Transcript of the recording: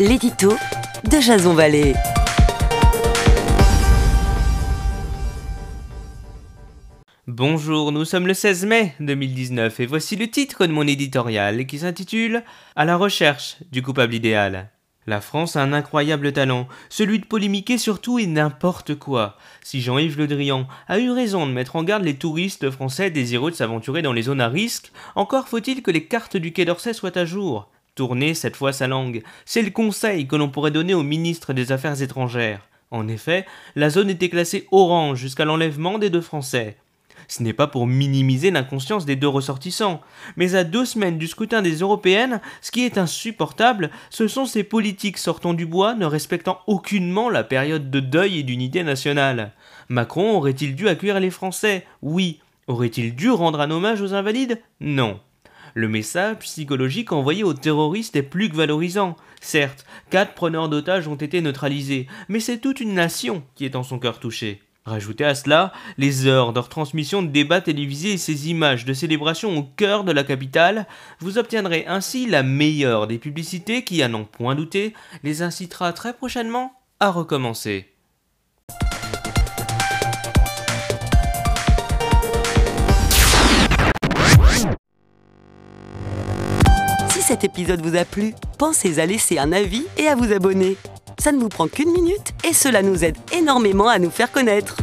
l'édito de Jason Vallée. Bonjour, nous sommes le 16 mai 2019 et voici le titre de mon éditorial qui s'intitule À la recherche du coupable idéal. La France a un incroyable talent, celui de polémiquer sur tout et n'importe quoi. Si Jean-Yves Le Drian a eu raison de mettre en garde les touristes français désireux de s'aventurer dans les zones à risque, encore faut-il que les cartes du Quai d'Orsay soient à jour tourner cette fois sa langue. C'est le conseil que l'on pourrait donner au ministre des Affaires étrangères. En effet, la zone était classée orange jusqu'à l'enlèvement des deux Français. Ce n'est pas pour minimiser l'inconscience des deux ressortissants, mais à deux semaines du scrutin des européennes, ce qui est insupportable, ce sont ces politiques sortant du bois ne respectant aucunement la période de deuil et d'unité nationale. Macron aurait-il dû accueillir les Français? Oui. Aurait-il dû rendre un hommage aux invalides? Non. Le message psychologique envoyé aux terroristes est plus que valorisant. Certes, quatre preneurs d'otages ont été neutralisés, mais c'est toute une nation qui est en son cœur touchée. Rajoutez à cela les heures de retransmission de débats télévisés et ces images de célébration au cœur de la capitale, vous obtiendrez ainsi la meilleure des publicités qui, à n'en point douter, les incitera très prochainement à recommencer. Cet épisode vous a plu, pensez à laisser un avis et à vous abonner. Ça ne vous prend qu'une minute et cela nous aide énormément à nous faire connaître.